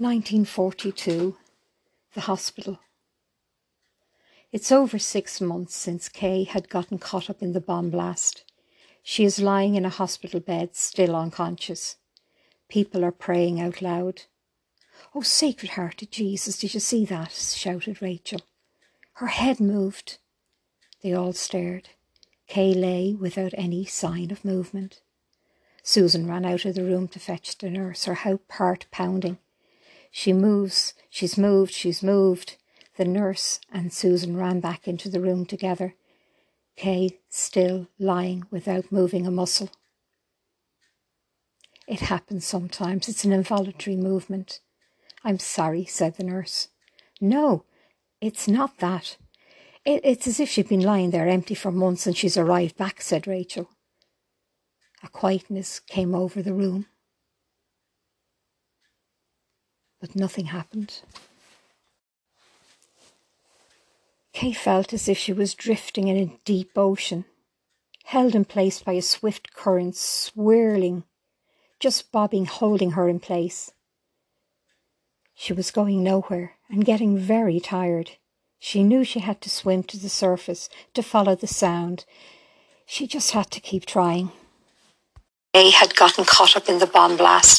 1942, the hospital. It's over six months since Kay had gotten caught up in the bomb blast. She is lying in a hospital bed, still unconscious. People are praying out loud. Oh, Sacred Heart of Jesus, did you see that? shouted Rachel. Her head moved. They all stared. Kay lay without any sign of movement. Susan ran out of the room to fetch the nurse, her heart pounding. She moves, she's moved, she's moved. The nurse and Susan ran back into the room together. Kay still lying without moving a muscle. It happens sometimes. It's an involuntary movement. I'm sorry, said the nurse. No, it's not that. It, it's as if she'd been lying there empty for months and she's arrived back, said Rachel. A quietness came over the room but nothing happened. Kay felt as if she was drifting in a deep ocean, held in place by a swift current, swirling, just bobbing, holding her in place. She was going nowhere and getting very tired. She knew she had to swim to the surface to follow the sound. She just had to keep trying. Kay had gotten caught up in the bomb blast.